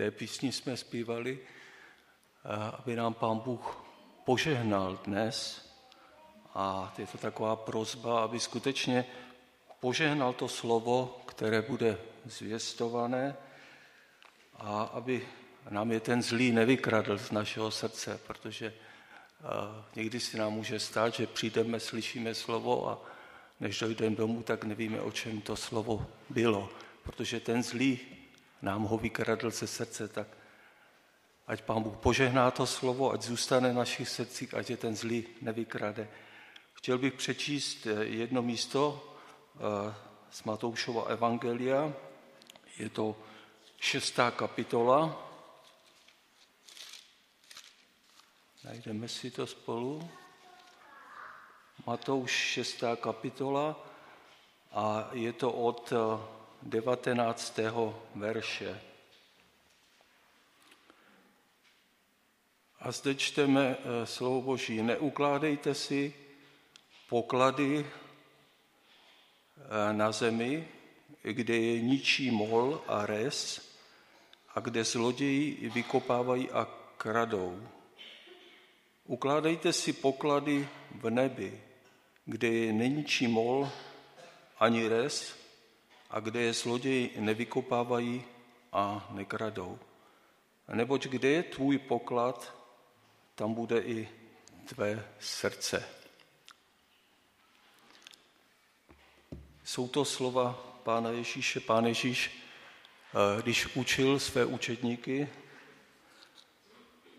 té písni jsme zpívali, aby nám Pán Bůh požehnal dnes. A je to taková prozba, aby skutečně požehnal to slovo, které bude zvěstované a aby nám je ten zlý nevykradl z našeho srdce, protože někdy si nám může stát, že přijdeme, slyšíme slovo a než dojdeme domů, tak nevíme, o čem to slovo bylo, protože ten zlý nám ho vykradl ze srdce, tak ať Pán Bůh požehná to slovo, ať zůstane v našich srdcích, ať je ten zlý nevykrade. Chtěl bych přečíst eh, jedno místo eh, z Matoušova Evangelia. Je to šestá kapitola. Najdeme si to spolu. Matouš šestá kapitola a je to od 19. Eh, verše. A zde čteme slovo Boží. Neukládejte si poklady eh, na zemi, kde je ničí mol a res a kde zloději vykopávají a kradou. Ukládejte si poklady v nebi, kde je neničí mol ani res a kde je zloději nevykopávají a nekradou. Neboť kde je tvůj poklad, tam bude i tvé srdce. Jsou to slova Pána Ježíše. Pán Ježíš, eh, když učil své učedníky,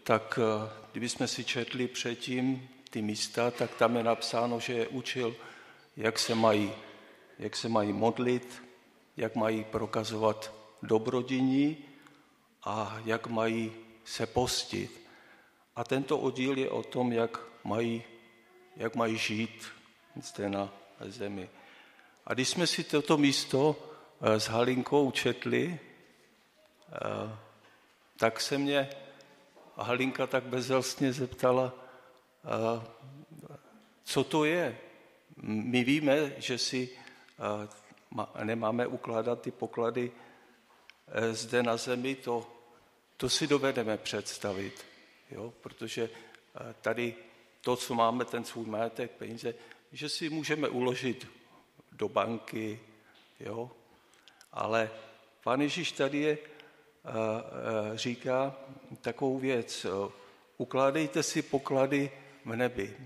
tak eh, kdybychom si četli předtím ty místa, tak tam je napsáno, že je učil, jak se mají, jak se mají modlit, jak mají prokazovat dobrodiní a jak mají se postit. A tento oddíl je o tom, jak mají, jak mají žít zde na zemi. A když jsme si toto místo eh, s Halinkou četli, eh, tak se mě Halinka tak bezelstně zeptala, eh, co to je. My víme, že si nemáme ukládat ty poklady zde na zemi, to, to si dovedeme představit, jo? protože tady to, co máme, ten svůj majetek, peníze, že si můžeme uložit do banky, jo. Ale pán Ježíš tady je, říká takovou věc, ukládejte si poklady v nebi.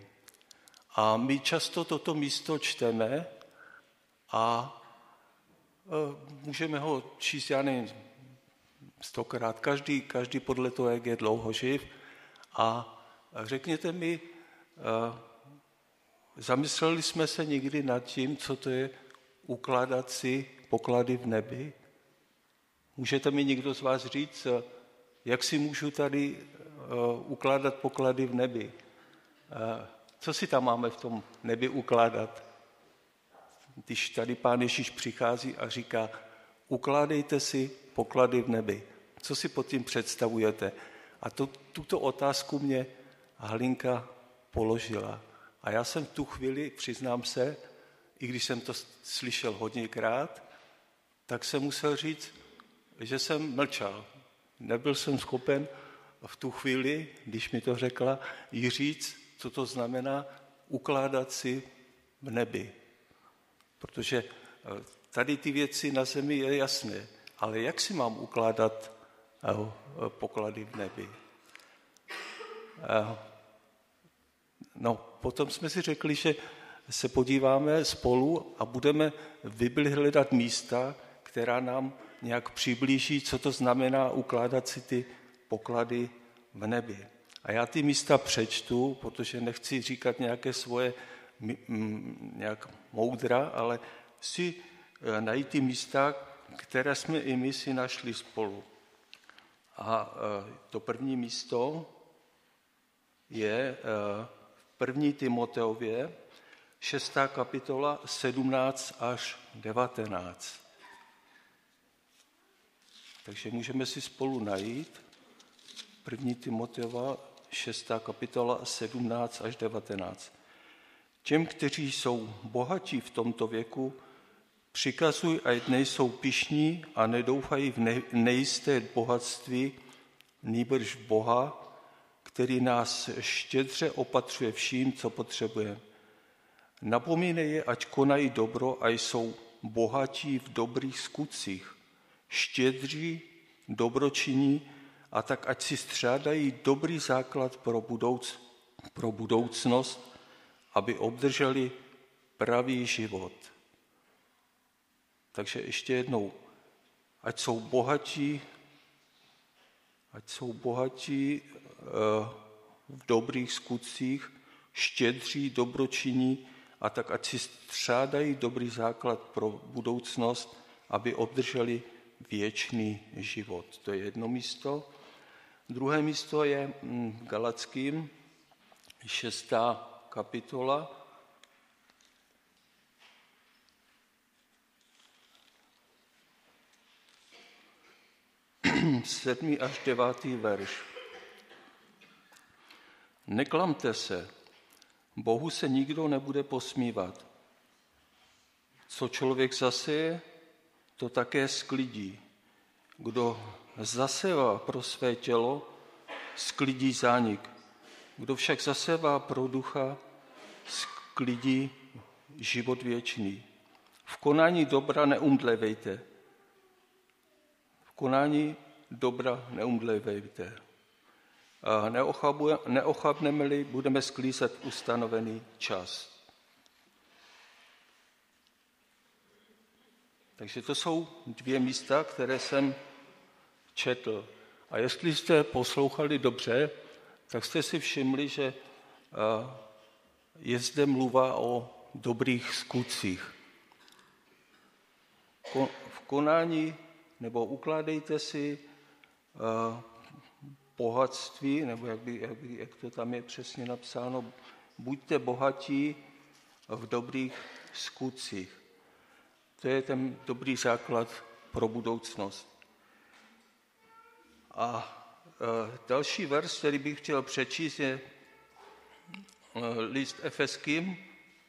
A my často toto místo čteme a můžeme ho číst, já nevím, stokrát, každý, každý podle toho, jak je dlouho živ. A řekněte mi, Zamysleli jsme se někdy nad tím, co to je ukládat si poklady v nebi? Můžete mi někdo z vás říct, jak si můžu tady eh, ukládat poklady v nebi? Eh, co si tam máme v tom nebi ukládat? Když tady pán Ježíš přichází a říká, ukládejte si poklady v nebi. Co si pod tím představujete? A to, tuto otázku mě Halinka položila. A já jsem v tu chvíli, přiznám se, i když jsem to slyšel hodněkrát, tak jsem musel říct, že jsem mlčel. Nebyl jsem schopen v tu chvíli, když mi to řekla, jí říct, co to znamená ukládat si v nebi. Protože eh, tady ty věci na zemi je jasné, ale jak si mám ukládat eh, poklady v nebi? Eh, No, potom jsme si řekli, že se podíváme spolu a budeme Bibli hledat místa, která nám nějak přiblíží, co to znamená ukládat si ty poklady v nebi. A já ty místa přečtu, protože nechci říkat nějaké svoje nějak moudra, ale si e, najít ty místa, které jsme i my si našli spolu. A e, to první místo je e, První Timoteově, 6. kapitola, 17 až 19. Takže můžeme si spolu najít první Timoteova, 6. kapitola, 17 až 19. Těm, kteří jsou bohatí v tomto věku, Přikazuj, ať nejsou pišní a nedoufají v nejisté bohatství, nýbrž Boha, který nás štědře opatřuje vším, co potřebujeme. Napomínej je, ať konají dobro a jsou bohatí v dobrých skutcích, štědří, dobročiní a tak ať si střádají dobrý základ pro, budouc, pro budoucnost, aby obdrželi pravý život. Takže ještě jednou, ať jsou bohatí, ať jsou bohatí eh, v dobrých skutcích, štědří, dobročiní a tak ať si střádají dobrý základ pro budoucnost, aby obdrželi věčný život. To je jedno místo. Druhé místo je mm, Galackým, šestá kapitola. Sedmý až devátý verš. Neklamte se, Bohu se nikdo nebude posmívat. Co člověk zaseje, to také sklidí. Kdo zasevá pro své tělo, sklidí zánik. Kdo však zasevá pro ducha, sklidí život věčný. V konání dobra neumdlevejte. V konání dobra neumdlevejte. A neochabneme-li, budeme sklízet ustanovený čas. Takže to jsou dvě místa, které jsem četl. A jestli jste poslouchali dobře, tak jste si všimli, že je zde mluva o dobrých skutcích. V konání, nebo ukládejte si bohatství, nebo jak, by, jak, by, jak to tam je přesně napsáno, buďte bohatí v dobrých skutcích. To je ten dobrý základ pro budoucnost. A další vers, který bych chtěl přečíst, je e, list Efeským,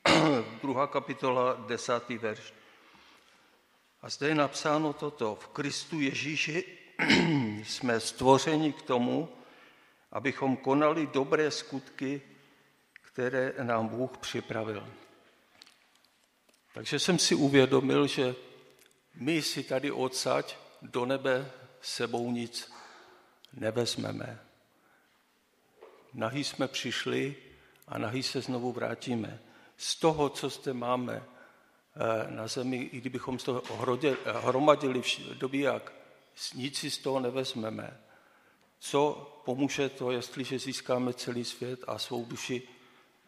druhá kapitola, desátý verš. A zde je napsáno toto. V Kristu Ježíši jsme stvořeni k tomu, abychom konali dobré skutky, které nám Bůh připravil. Takže jsem si uvědomil, že my si tady odsaď do nebe sebou nic nevezmeme. Nahý jsme přišli a nahý se znovu vrátíme. Z toho, co zde máme eh, na zemi, i kdybychom toho hromadili v dobiják, nic si z toho nevezmeme. Co pomůže to, jestliže získáme celý svět a svou duši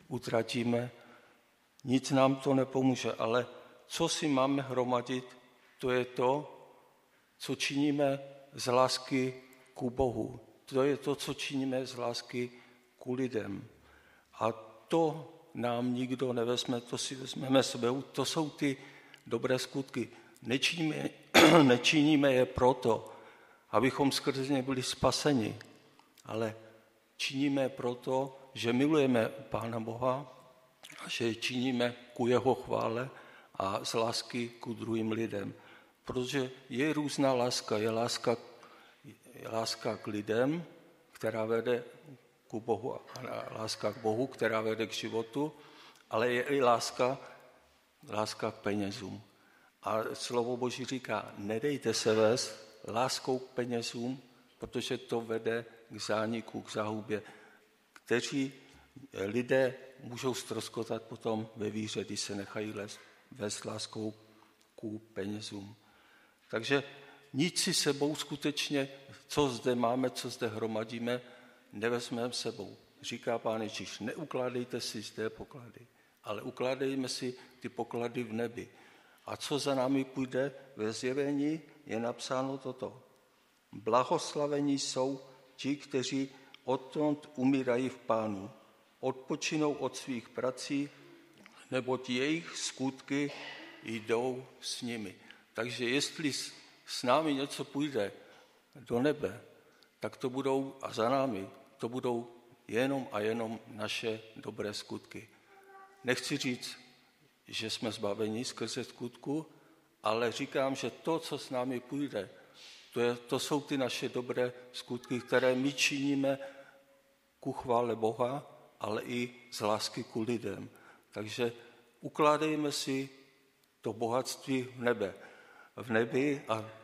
utratíme? Nic nám to nepomůže, ale co si máme hromadit, to je to, co činíme z lásky ku Bohu. To je to, co činíme z lásky ku lidem. A to nám nikdo nevezme, to si vezmeme sebou. To jsou ty dobré skutky. Nečiníme, nečiníme je proto, abychom skrze ně byli spaseni, ale činíme proto, že milujeme Pána Boha a že činíme ku jeho chvále a z lásky ku druhým lidem. Protože je různá láska. Je láska, je láska k lidem, která vede ku Bohu, a láska k Bohu, která vede k životu, ale je i láska, láska k penězům. A slovo Boží říká, nedejte se vést láskou k penězům, protože to vede k zániku, k záhubě, kteří lidé můžou stroskotat potom ve víře, když se nechají vést láskou ku penězům. Takže nic si sebou skutečně, co zde máme, co zde hromadíme, nevezmeme sebou. Říká pán Ježíš, neukládejte si zde poklady, ale ukládejme si ty poklady v nebi. A co za námi půjde ve zjevení, je napsáno toto. Blahoslavení jsou ti, kteří odtąd umírají v pánu, odpočinou od svých prací, neboť jejich skutky jdou s nimi. Takže jestli s námi něco půjde do nebe, tak to budou, a za námi, to budou jenom a jenom naše dobré skutky. Nechci říct, že jsme zbaveni skrze skutku, ale říkám, že to, co s námi půjde, to, je, to jsou ty naše dobré skutky, které my činíme ku chvále Boha, ale i z lásky ku lidem. Takže ukládejme si to bohatství v nebe. V nebi a,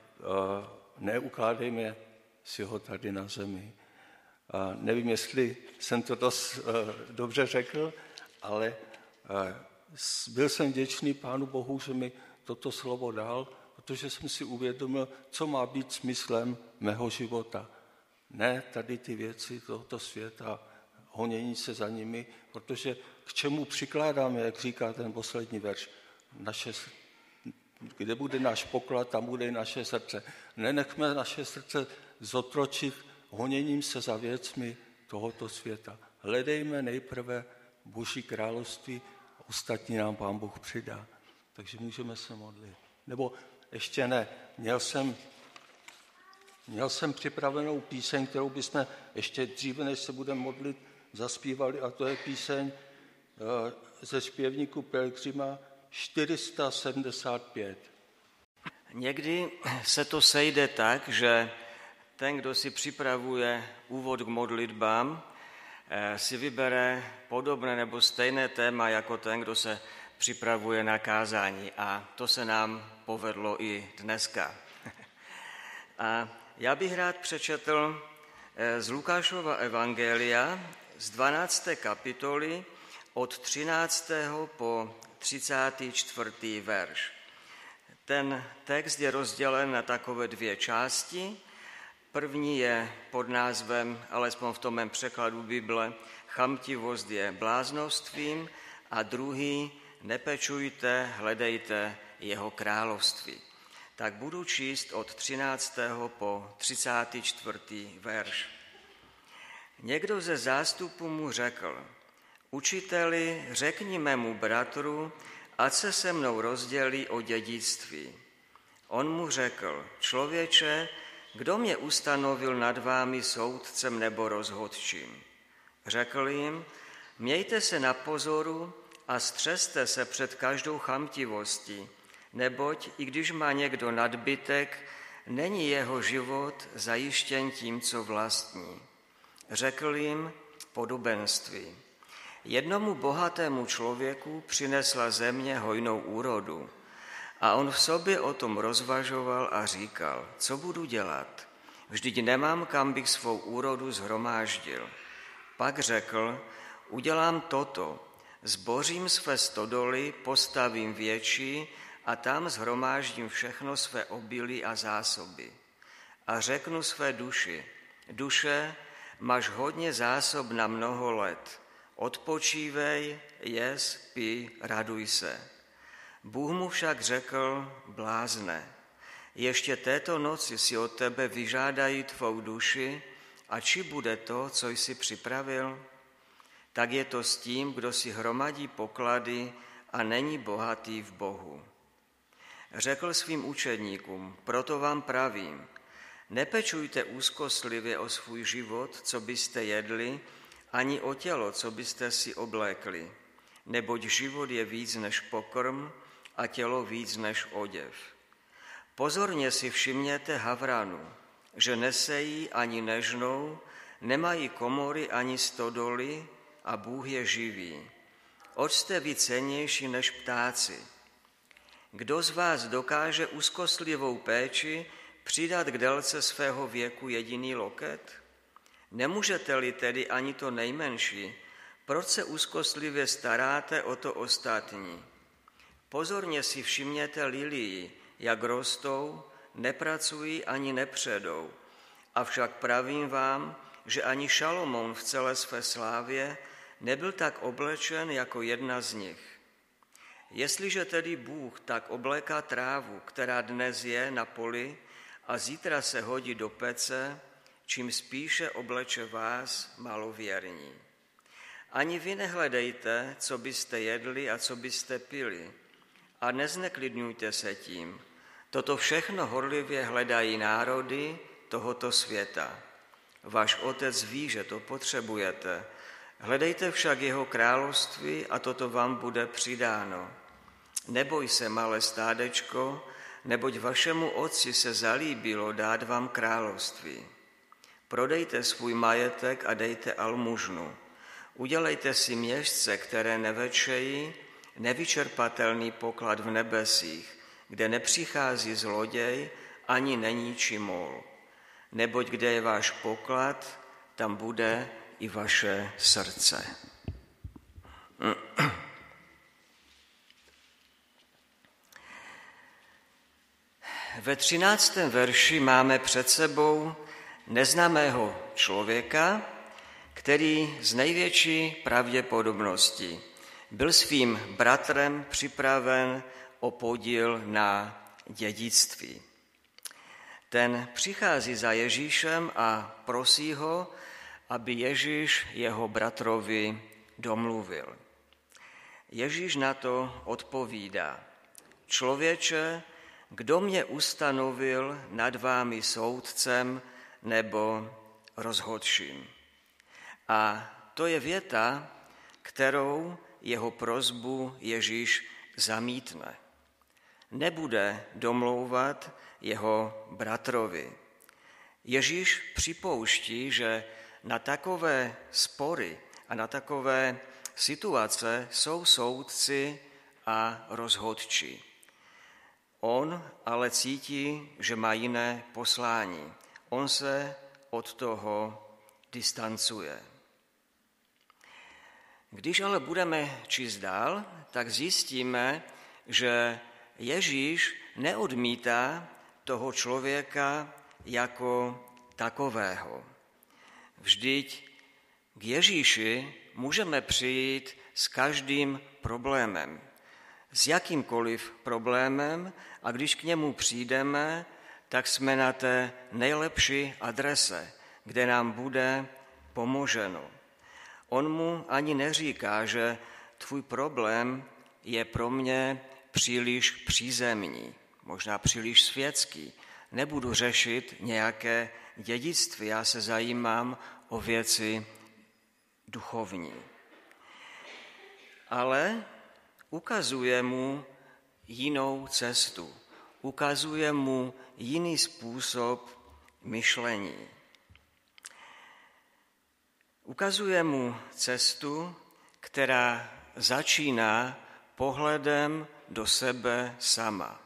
neukládejme si ho tady na zemi. A nevím, jestli jsem to dost uh, dobře řekl, ale uh, byl jsem vděčný Pánu Bohu, že mi toto slovo dal, protože jsem si uvědomil, co má být smyslem mého života. Ne tady ty věci tohoto světa, honění se za nimi, protože k čemu přikládáme, jak říká ten poslední verš, naše, kde bude náš poklad, tam bude i naše srdce. Nenechme naše srdce zotročit honěním se za věcmi tohoto světa. Hledejme nejprve Boží království, ostatní nám Pán Bůh přidá. Takže můžeme se modlit. Nebo ještě ne, měl jsem, měl jsem připravenou píseň, kterou bychom ještě dříve, než se budeme modlit, zaspívali, a to je píseň eh, ze zpěvníku Pelgrima 475. Někdy se to sejde tak, že ten, kdo si připravuje úvod k modlitbám, eh, si vybere podobné nebo stejné téma jako ten, kdo se připravuje na kázání. A to se nám povedlo i dneska. A já bych rád přečetl eh, z Lukášova evangelia z 12. kapitoly od 13. po 34. verš. Ten text je rozdělen na takové dvě části. První je pod názvem, alespoň v tom mém překladu Bible, chamtivost je bláznovstvím a druhý nepečujte, hledejte jeho království. Tak budu číst od 13. po 34. verš. Někdo ze zástupu mu řekl, učiteli, řekni mému bratru, ať se se mnou rozdělí o dědictví. On mu řekl, člověče, kdo mě ustanovil nad vámi soudcem nebo rozhodčím? Řekl jim, mějte se na pozoru a střeste se před každou chamtivostí, neboť i když má někdo nadbytek, není jeho život zajištěn tím, co vlastní. Řekl jim podobenství. Jednomu bohatému člověku přinesla země hojnou úrodu a on v sobě o tom rozvažoval a říkal, co budu dělat? Vždyť nemám, kam bych svou úrodu zhromáždil. Pak řekl, udělám toto, zbořím své stodoly, postavím větší a tam zhromáždím všechno své obilí a zásoby. A řeknu své duši, duše, máš hodně zásob na mnoho let, odpočívej, jes, pí, raduj se. Bůh mu však řekl, blázne, ještě této noci si od tebe vyžádají tvou duši a či bude to, co jsi připravil? Tak je to s tím, kdo si hromadí poklady a není bohatý v Bohu. Řekl svým učedníkům, proto vám pravím, nepečujte úzkostlivě o svůj život, co byste jedli, ani o tělo, co byste si oblékli, neboť život je víc než pokrm a tělo víc než oděv. Pozorně si všimněte havranu, že nesejí ani nežnou, nemají komory ani stodoly a Bůh je živý. Oč jste vy cenější než ptáci? Kdo z vás dokáže úzkostlivou péči přidat k délce svého věku jediný loket? Nemůžete-li tedy ani to nejmenší, proč se úzkostlivě staráte o to ostatní? Pozorně si všimněte lilii, jak rostou, nepracují ani nepředou. Avšak pravím vám, že ani Šalomoun v celé své slávě nebyl tak oblečen jako jedna z nich. Jestliže tedy Bůh tak obléká trávu, která dnes je na poli a zítra se hodí do pece, čím spíše obleče vás malověrní. Ani vy nehledejte, co byste jedli a co byste pili, a nezneklidňujte se tím. Toto všechno horlivě hledají národy tohoto světa. Váš otec ví, že to potřebujete. Hledejte však jeho království a toto vám bude přidáno. Neboj se, malé stádečko, neboť vašemu otci se zalíbilo dát vám království. Prodejte svůj majetek a dejte almužnu. Udělejte si měšce, které nevečejí, nevyčerpatelný poklad v nebesích, kde nepřichází zloděj ani není čimol. Neboť kde je váš poklad, tam bude i vaše srdce. Ve třináctém verši máme před sebou neznámého člověka, který z největší pravděpodobnosti byl svým bratrem připraven o podíl na dědictví. Ten přichází za Ježíšem a prosí ho, aby Ježíš jeho bratrovi domluvil. Ježíš na to odpovídá. Člověče, kdo mě ustanovil nad vámi soudcem nebo rozhodčím? A to je věta, kterou jeho prozbu Ježíš zamítne. Nebude domlouvat jeho bratrovi. Ježíš připouští, že na takové spory a na takové situace jsou soudci a rozhodčí. On ale cítí, že má jiné poslání. On se od toho distancuje. Když ale budeme číst dál, tak zjistíme, že Ježíš neodmítá toho člověka jako takového. Vždyť k Ježíši můžeme přijít s každým problémem, s jakýmkoliv problémem a když k němu přijdeme, tak jsme na té nejlepší adrese, kde nám bude pomoženo. On mu ani neříká, že tvůj problém je pro mě příliš přízemní, možná příliš světský. Nebudu řešit nějaké dědictví, já se zajímám o věci duchovní. Ale ukazuje mu jinou cestu, ukazuje mu jiný způsob myšlení. Ukazuje mu cestu, která začíná pohledem do sebe sama.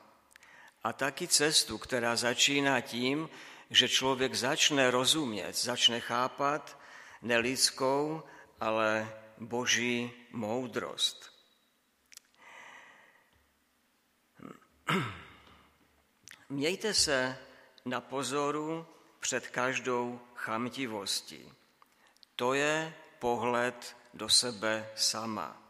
A taky cestu, která začíná tím, že člověk začne rozumět, začne chápat nelidskou, ale boží moudrost. Mějte se na pozoru před každou chamtivostí. To je pohled do sebe sama.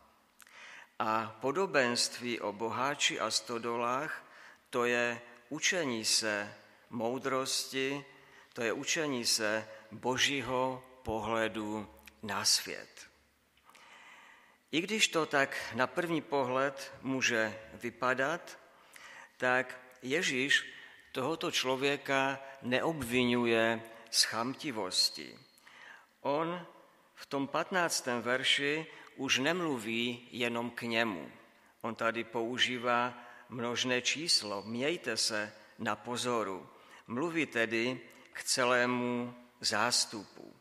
A podobenství o boháči a stodolách, to je učení se moudrosti, to je učení se božího pohledu na svět. I když to tak na první pohled může vypadat, tak Ježíš tohoto člověka neobvinuje z chamtivosti. On v tom 15. verši už nemluví jenom k němu. On tady používá množné číslo. Mějte se na pozoru. Mluví tedy k celému zástupu.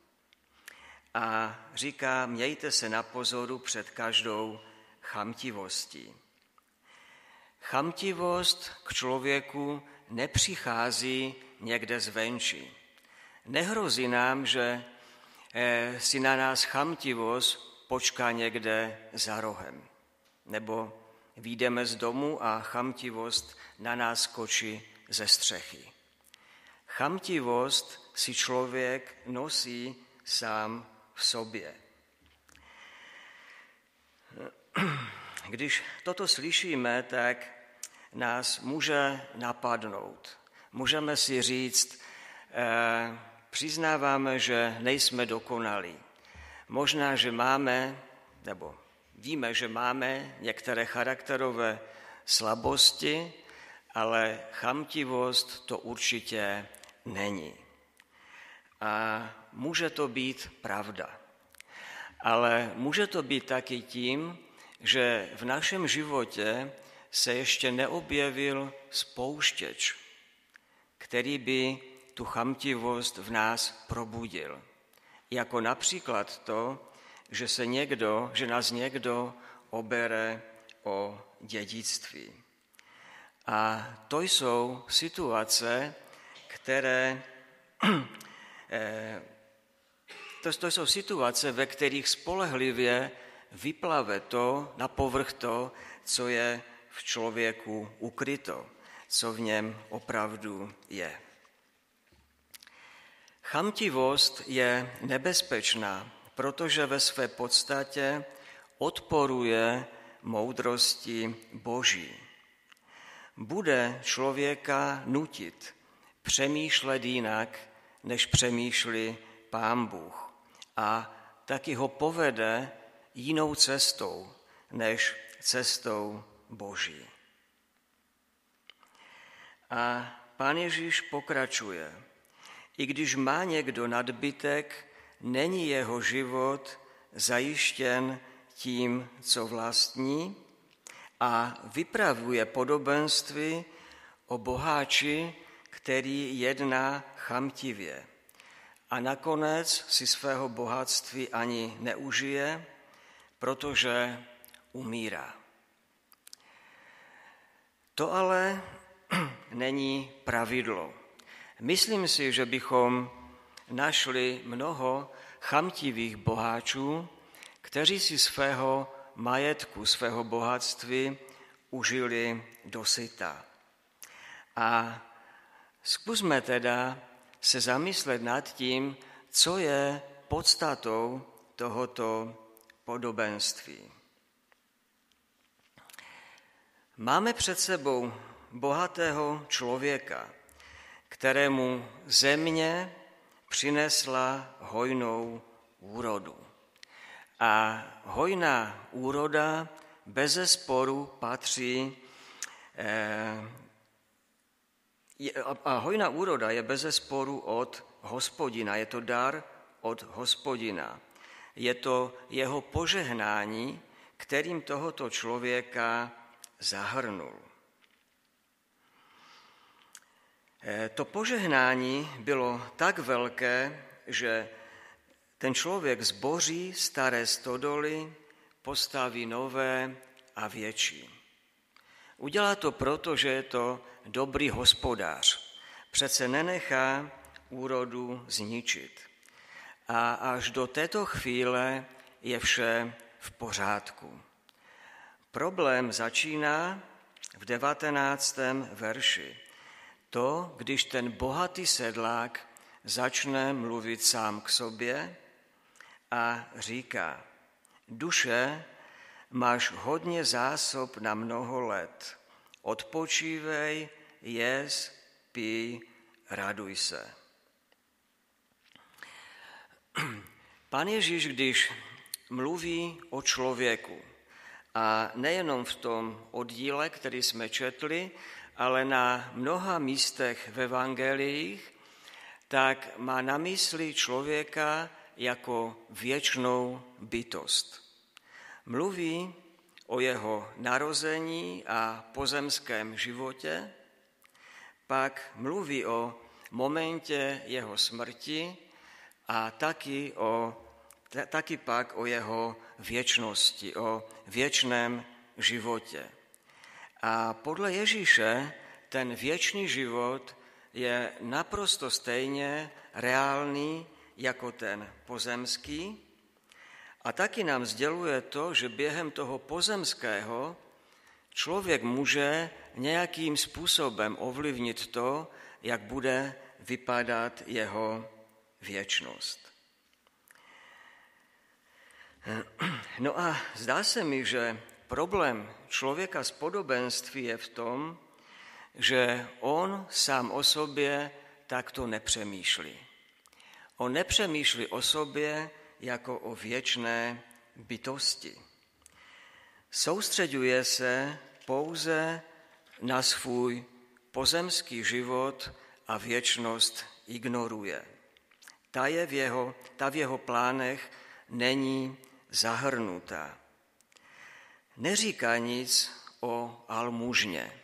A říká, mějte se na pozoru před každou chamtivostí. Chamtivost k člověku nepřichází někde zvenčí. Nehrozí nám, že eh, si na nás chamtivost počká někde za rohem. Nebo výjdeme z domu a chamtivost na nás skočí ze střechy. Chamtivost si člověk nosí sám v sobě. Když toto slyšíme, tak nás může napadnout. Můžeme si říct, eh, přiznáváme, že nejsme dokonalí. Možná, že máme, nebo víme, že máme některé charakterové slabosti, ale chamtivost to určitě není. A může to být pravda. Ale může to být taky tím, že v našem životě se ještě neobjevil spouštěč, který by tu chamtivost v nás probudil. Jako například to, že se někdo, že nás někdo obere o dědictví. A to jsou situace, které eh, to, to jsou situace, ve kterých spolehlivě vyplave to na povrch to, co je v člověku ukryto, co v něm opravdu je. Chamtivost je nebezpečná, protože ve své podstatě odporuje moudrosti Boží. Bude člověka nutit přemýšlet jinak, než přemýšlí Pán Bůh. A taky ho povede jinou cestou, než cestou Boží. A pán Ježíš pokračuje. I když má někdo nadbytek, není jeho život zajištěn tím, co vlastní a vypravuje podobenství o boháči, který jedná chamtivě a nakonec si svého bohatství ani neužije, protože umírá. To ale není pravidlo. Myslím si, že bychom našli mnoho chamtivých boháčů, kteří si svého majetku, svého bohatství užili dosyta. A zkusme teda se zamyslet nad tím, co je podstatou tohoto podobenství. Máme před sebou bohatého člověka, kterému země přinesla hojnou úrodu. A hojná úroda bez sporu patří eh, a hojná úroda je bez sporu od hospodina, je to dar od hospodina. Je to jeho požehnání, kterým tohoto člověka zahrnul. E, to požehnání bylo tak velké, že ten člověk zboří staré stodoly, postaví nové a větší. Udělá to proto, že je to dobrý hospodář. Přece nenechá úrodu zničit. A až do této chvíle je vše v pořádku. Problém začíná v devatenáctém verši. To, když ten bohatý sedlák začne mluvit sám k sobě a říká, duše, máš hodně zásob na mnoho let, odpočívej, jez, pij, raduj se. Pán Ježíš, když mluví o člověku, a nejenom v tom oddíle, který jsme četli, ale na mnoha místech v evangelích, tak má na mysli člověka jako věčnou bytost. Mluví o jeho narození a pozemském životě, pak mluví o momentě jeho smrti a taky, o, taky pak o jeho věčnosti, o věčném životě. A podle Ježíše ten věčný život je naprosto stejně reálný jako ten pozemský a taky nám sděluje to, že během toho pozemského člověk může nějakým způsobem ovlivnit to, jak bude vypadat jeho věčnost. No a zdá se mi, že problém člověka z podobenství je v tom, že on sám o sobě takto nepřemýšlí. On nepřemýšlí o sobě jako o věčné bytosti. Soustředuje se pouze na svůj pozemský život a věčnost ignoruje. Ta, je v jeho, ta v jeho plánech není zahrnutá. Neříká nic o almužně.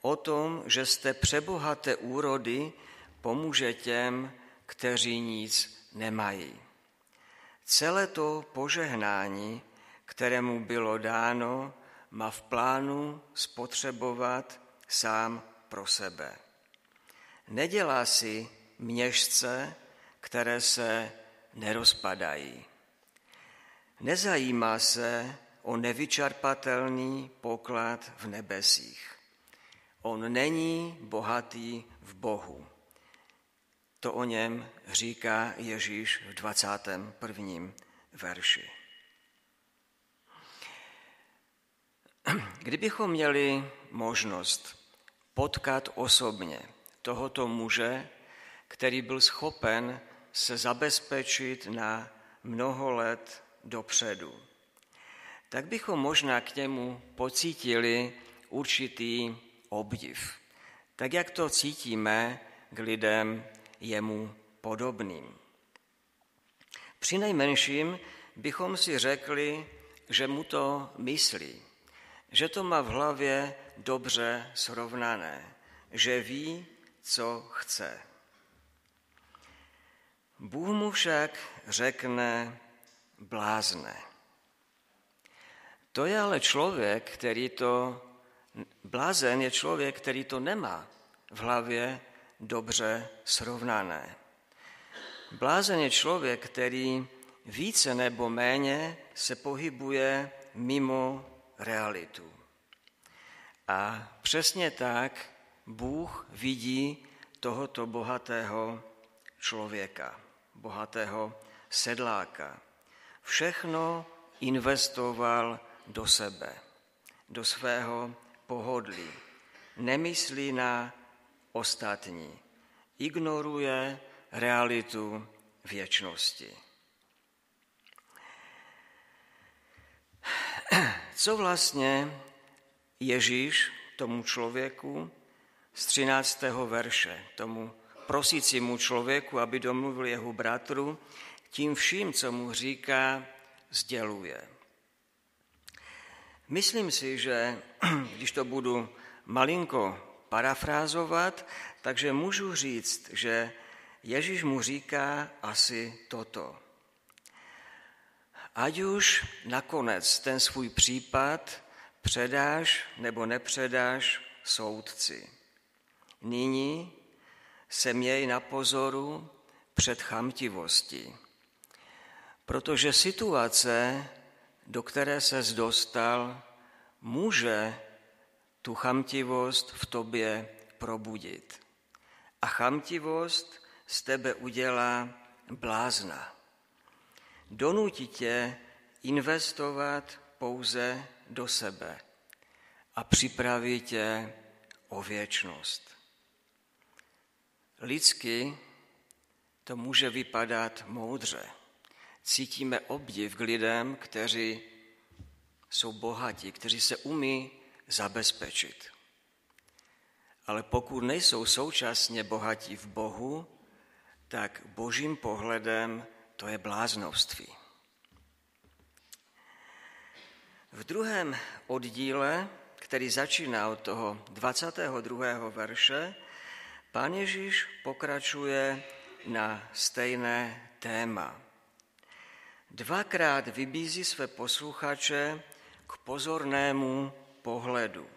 O tom, že jste přebohaté úrody pomůže těm, kteří nic nemají. Celé to požehnání, kterému bylo dáno, má v plánu spotřebovat sám pro sebe. Nedělá si měšce, které se nerozpadají. Nezajímá se o nevyčerpatelný poklad v nebesích. On není bohatý v Bohu. To o něm říká Ježíš v 21. verši. Kdybychom měli možnost potkat osobně tohoto muže, který byl schopen se zabezpečit na mnoho let dopředu, tak bychom možná k němu pocítili určitý obdiv, tak jak to cítíme k lidem jemu podobným. Při nejmenším bychom si řekli, že mu to myslí, že to má v hlavě dobře srovnané, že ví, co chce. Bůh mu však řekne blázne. To je ale člověk, který to, blázen je člověk, který to nemá v hlavě dobře srovnané. Blázen je člověk, který více nebo méně se pohybuje mimo realitu. A přesně tak Bůh vidí tohoto bohatého člověka, bohatého sedláka. Všechno investoval do sebe, do svého pohodlí. Nemyslí na ostatní. Ignoruje realitu věčnosti. Co vlastně Ježíš tomu člověku z 13. verše, tomu prosícímu člověku, aby domluvil jeho bratru, tím vším, co mu říká, sděluje. Myslím si, že když to budu malinko parafrázovat, takže můžu říct, že Ježíš mu říká asi toto. Ať už nakonec ten svůj případ předáš nebo nepředáš soudci. Nyní se měj na pozoru před chamtivostí, protože situace, do které se dostal, může tu chamtivost v tobě probudit. A chamtivost z tebe udělá blázna. Donutí tě investovat pouze do sebe a připraví tě o věčnost. Lidsky to může vypadat moudře. Cítíme obdiv k lidem, kteří jsou bohatí, kteří se umí zabezpečit. Ale pokud nejsou současně bohatí v Bohu, tak božím pohledem to je bláznovství. V druhém oddíle, který začíná od toho 22. verše, pán Ježíš pokračuje na stejné téma. Dvakrát vybízí své posluchače k pozornému pohledu.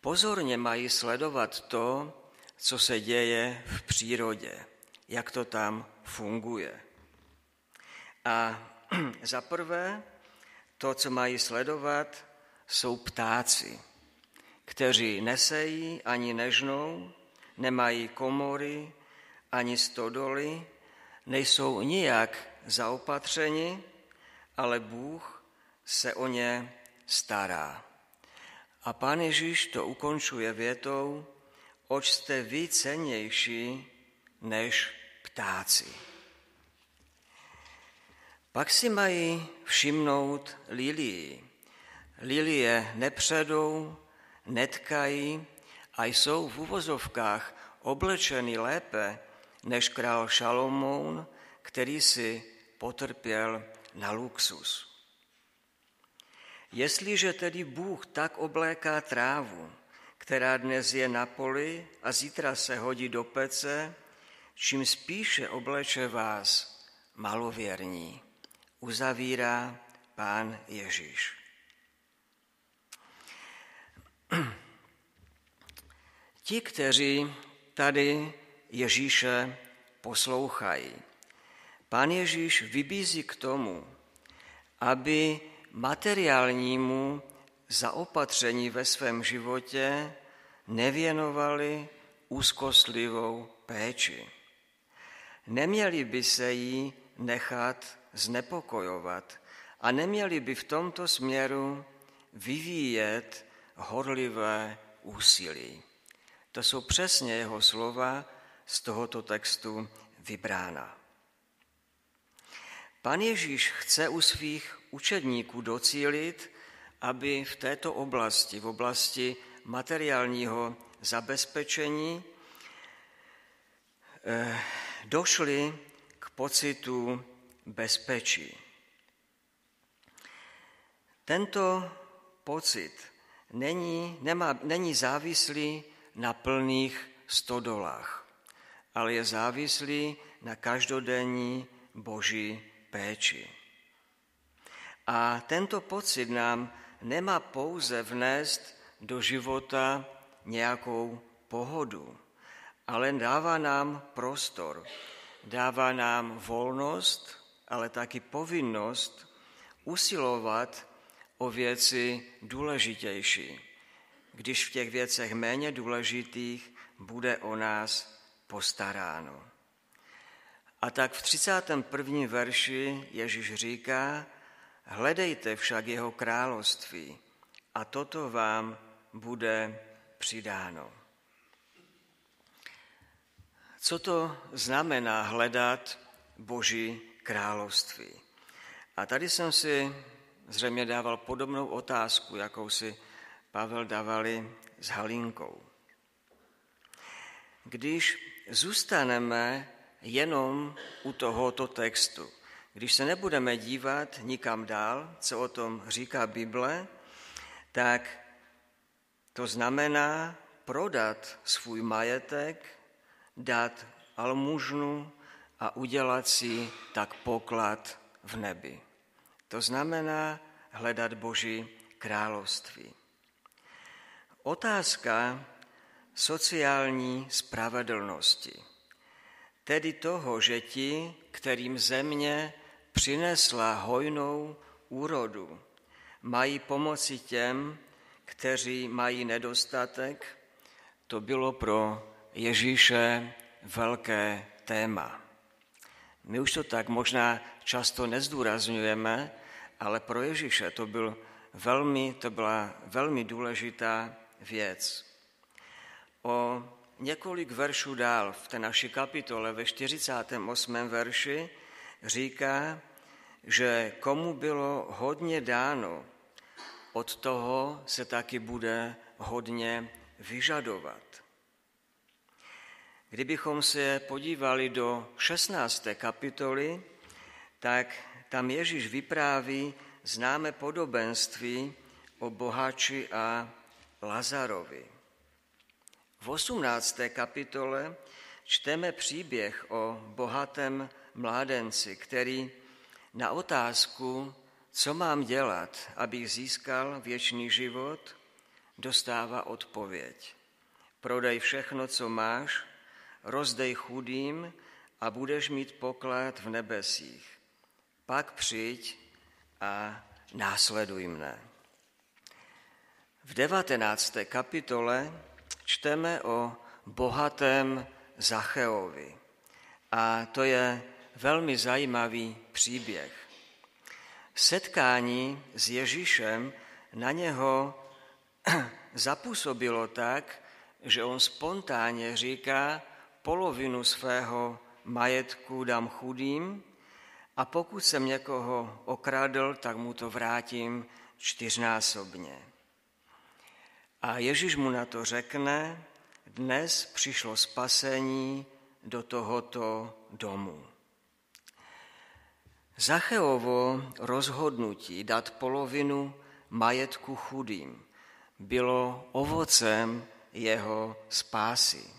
Pozorně mají sledovat to, co se děje v přírodě, jak to tam funguje. A za prvé, to, co mají sledovat, jsou ptáci, kteří nesejí ani nežnou, nemají komory ani stodoly, nejsou nijak zaopatřeni, ale Bůh se o ně stará. A pán Ježíš to ukončuje větou, oč jste vy cennější než ptáci. Pak si mají všimnout lilii. Lilie nepředou, netkají a jsou v uvozovkách oblečeny lépe než král Šalomoun, který si potrpěl na luxus. Jestliže tedy Bůh tak obléká trávu, která dnes je na poli a zítra se hodí do pece, čím spíše obleče vás malověrní, uzavírá pán Ježíš. Ti, kteří tady Ježíše poslouchají, pán Ježíš vybízí k tomu, aby materiálnímu zaopatření ve svém životě nevěnovali úzkostlivou péči. Neměli by se jí nechat znepokojovat a neměli by v tomto směru vyvíjet horlivé úsilí. To jsou přesně jeho slova z tohoto textu vybrána. Pan Ježíš chce u svých učedníků docílit, aby v této oblasti, v oblasti materiálního zabezpečení, eh, došli k pocitu bezpečí. Tento pocit není, nemá, není závislý na plných stodolách, ale je závislý na každodenní boží péči. A tento pocit nám nemá pouze vnést do života nějakou pohodu, ale dává nám prostor, dává nám volnost, ale taky povinnost usilovat o věci důležitější, když v těch věcech méně důležitých bude o nás postaráno. A tak v 31. verši Ježíš říká, hledejte však jeho království a toto vám bude přidáno. Co to znamená hledat Boží království? A tady jsem si zřejmě dával podobnou otázku, jakou si Pavel dávali s Halinkou. Když zůstaneme jenom u tohoto textu, když se nebudeme dívat nikam dál, co o tom říká Bible, tak to znamená prodat svůj majetek, dát almužnu a udělat si tak poklad v nebi. To znamená hledat Boží království. Otázka sociální spravedlnosti, tedy toho, že ti, kterým země přinesla hojnou úrodu, mají pomoci těm, kteří mají nedostatek, to bylo pro Ježíše velké téma. My už to tak možná často nezdůrazňujeme, ale pro Ježíše to, byl velmi, to byla velmi důležitá věc. O několik veršů dál v té naší kapitole ve 48. verši říká, že komu bylo hodně dáno, od toho se taky bude hodně vyžadovat. Kdybychom se podívali do 16. kapitoly, tak tam Ježíš vypráví známe podobenství o bohači a Lazarovi. V 18. kapitole čteme příběh o bohatém mládenci, který na otázku, co mám dělat, abych získal věčný život, dostává odpověď. Prodej všechno, co máš, rozdej chudým a budeš mít poklad v nebesích. Pak přijď a následuj mne. V devatenácté kapitole čteme o bohatém Zacheovi. A to je velmi zajímavý příběh. Setkání s Ježíšem na něho zapůsobilo tak, že on spontánně říká, polovinu svého majetku dám chudým a pokud jsem někoho okradl, tak mu to vrátím čtyřnásobně. A Ježíš mu na to řekne, dnes přišlo spasení do tohoto domu. Zacheovo rozhodnutí dát polovinu majetku chudým. Bylo ovocem jeho spásy.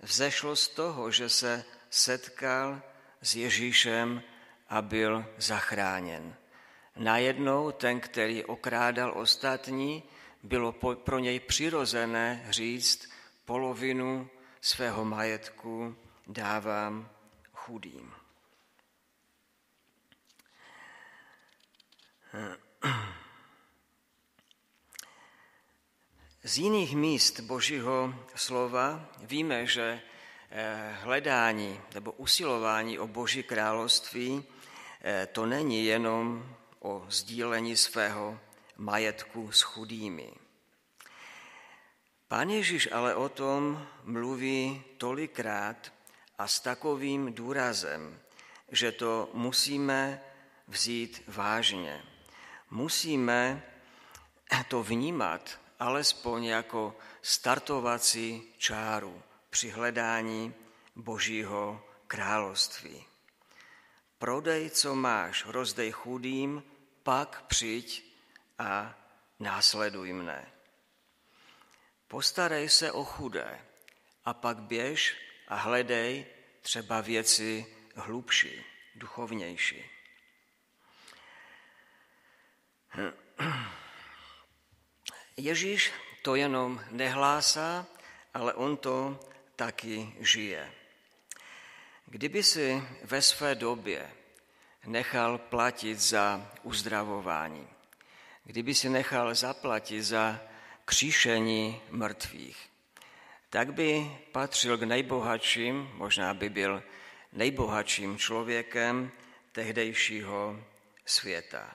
Vzešlo z toho, že se setkal s Ježíšem a byl zachráněn. Najednou ten, který okrádal ostatní, bylo pro něj přirozené říct, polovinu svého majetku dávám chudým. Z jiných míst Božího slova víme, že eh, hledání nebo usilování o Boží království eh, to není jenom o sdílení svého majetku s chudými. Pán Ježíš ale o tom mluví tolikrát a s takovým důrazem, že to musíme vzít vážně. Musíme to vnímat alespoň jako startovací čáru při hledání Božího království. Prodej, co máš, rozdej chudým, pak přijď a následuj mne. Postarej se o chudé a pak běž a hledej třeba věci hlubší, duchovnější. Ježíš to jenom nehlásá, ale on to taky žije. Kdyby si ve své době nechal platit za uzdravování, kdyby si nechal zaplatit za kříšení mrtvých, tak by patřil k nejbohatším, možná by byl nejbohatším člověkem tehdejšího světa.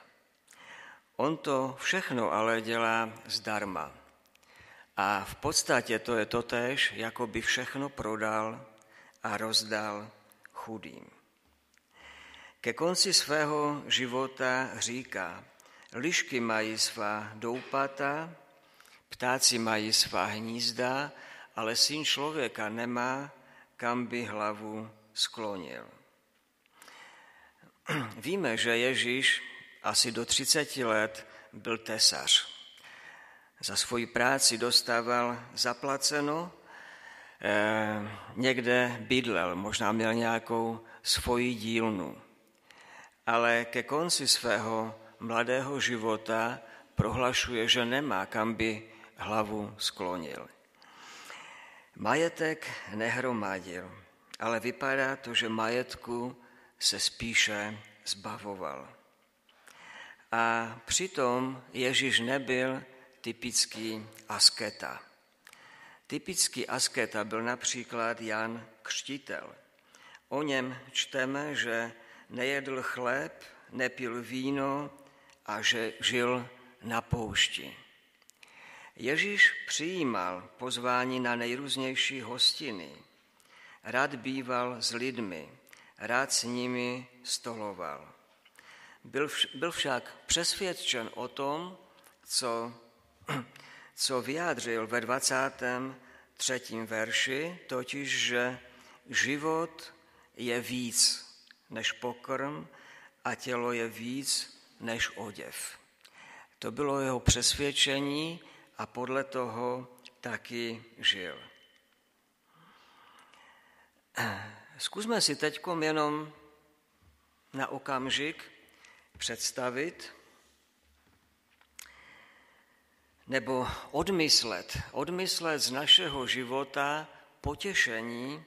On to všechno ale dělá zdarma. A v podstatě to je totéž, jako by všechno prodal a rozdal chudým. Ke konci svého života říká, lišky mají svá doupata, ptáci mají svá hnízda, ale syn člověka nemá, kam by hlavu sklonil. Víme, že Ježíš asi do 30 let byl tesař. Za svoji práci dostával zaplaceno, eh, někde bydlel, možná měl nějakou svoji dílnu. Ale ke konci svého mladého života prohlašuje, že nemá, kam by hlavu sklonil. Majetek nehromadil, ale vypadá to, že majetku se spíše zbavoval. A přitom Ježíš nebyl typický asketa. Typický asketa byl například Jan Křtitel. O něm čteme, že nejedl chléb, nepil víno a že žil na poušti. Ježíš přijímal pozvání na nejrůznější hostiny. Rád býval s lidmi, rád s nimi stoloval. Byl, byl však přesvědčen o tom, co, co vyjádřil ve 23. verši, totiž, že život je víc než pokrm a tělo je víc než oděv. To bylo jeho přesvědčení a podle toho taky žil. Zkusme si teď jenom na okamžik představit nebo odmyslet, odmyslet z našeho života potěšení,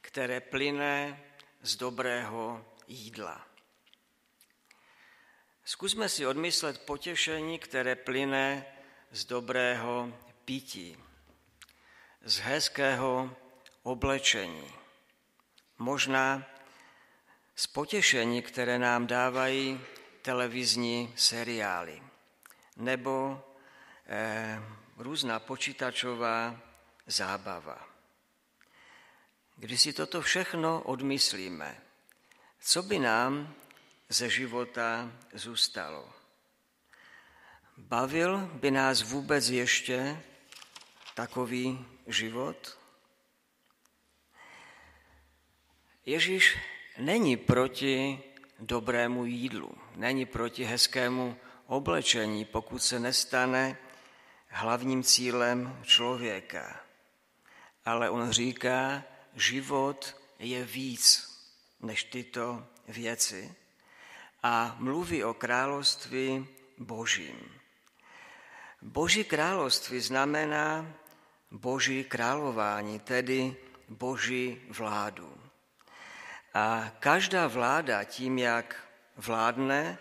které plyne z dobrého jídla. Zkusme si odmyslet potěšení, které plyne z dobrého pití, z hezkého oblečení, možná z potěšení, které nám dávají televizní seriály nebo eh, různá počítačová zábava. Když si toto všechno odmyslíme, co by nám ze života zůstalo? Bavil by nás vůbec ještě takový život? Ježíš není proti dobrému jídlu, není proti hezkému oblečení, pokud se nestane hlavním cílem člověka. Ale on říká, život je víc než tyto věci a mluví o království božím. Boží království znamená boží králování, tedy boží vládu. A každá vláda tím, jak vládne,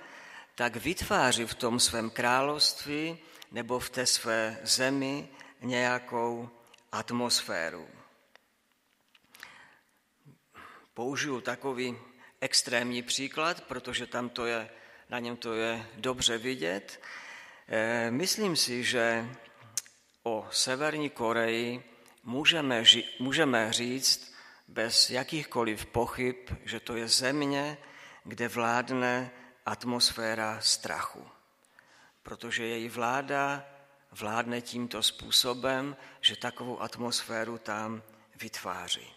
tak vytváří v tom svém království nebo v té své zemi nějakou atmosféru. Použiju takový extrémní příklad, protože tam to je, na něm to je dobře vidět. Eh, myslím si, že o Severní Koreji můžeme, můžeme říct bez jakýchkoliv pochyb, že to je země, kde vládne atmosféra strachu. Protože její vláda vládne tímto způsobem, že takovou atmosféru tam vytváří.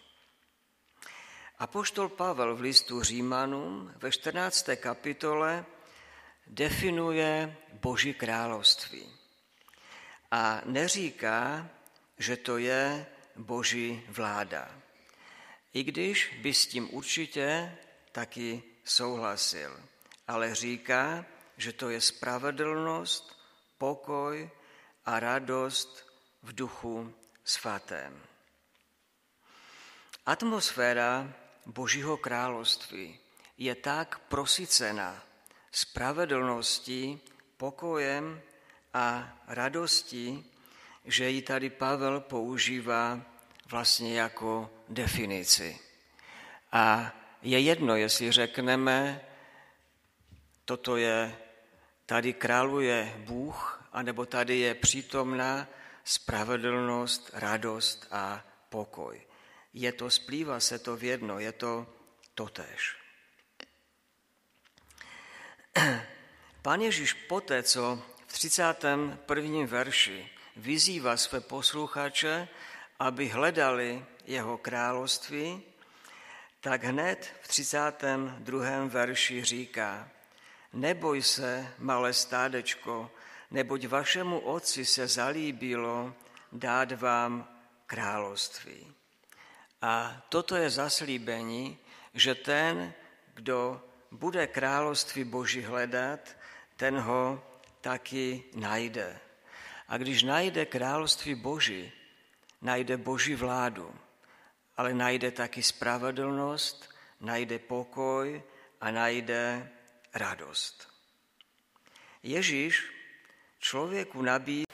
A poštol Pavel v listu Římanům ve 14. kapitole definuje Boží království. A neříká, že to je Boží vláda. I když by s tím určitě taky souhlasil. Ale říká, že to je spravedlnost, pokoj a radost v duchu svatém. Atmosféra Božího království je tak prosycená spravedlností, pokojem a radostí, že ji tady Pavel používá vlastně jako definici. A je jedno, jestli řekneme, toto je, tady králuje Bůh, anebo tady je přítomná spravedlnost, radost a pokoj. Je to, splývá se to v jedno, je to totéž. Pán Ježíš poté, co v 31. verši vyzývá své posluchače, aby hledali jeho království, tak hned v 32. verši říká, neboj se, malé stádečko, neboť vašemu otci se zalíbilo dát vám království. A toto je zaslíbení, že ten, kdo bude království Boží hledat, ten ho taky najde. A když najde království Boží, najde Boží vládu, ale najde taky spravedlnost, najde pokoj a najde radost. Ježíš člověku nabízí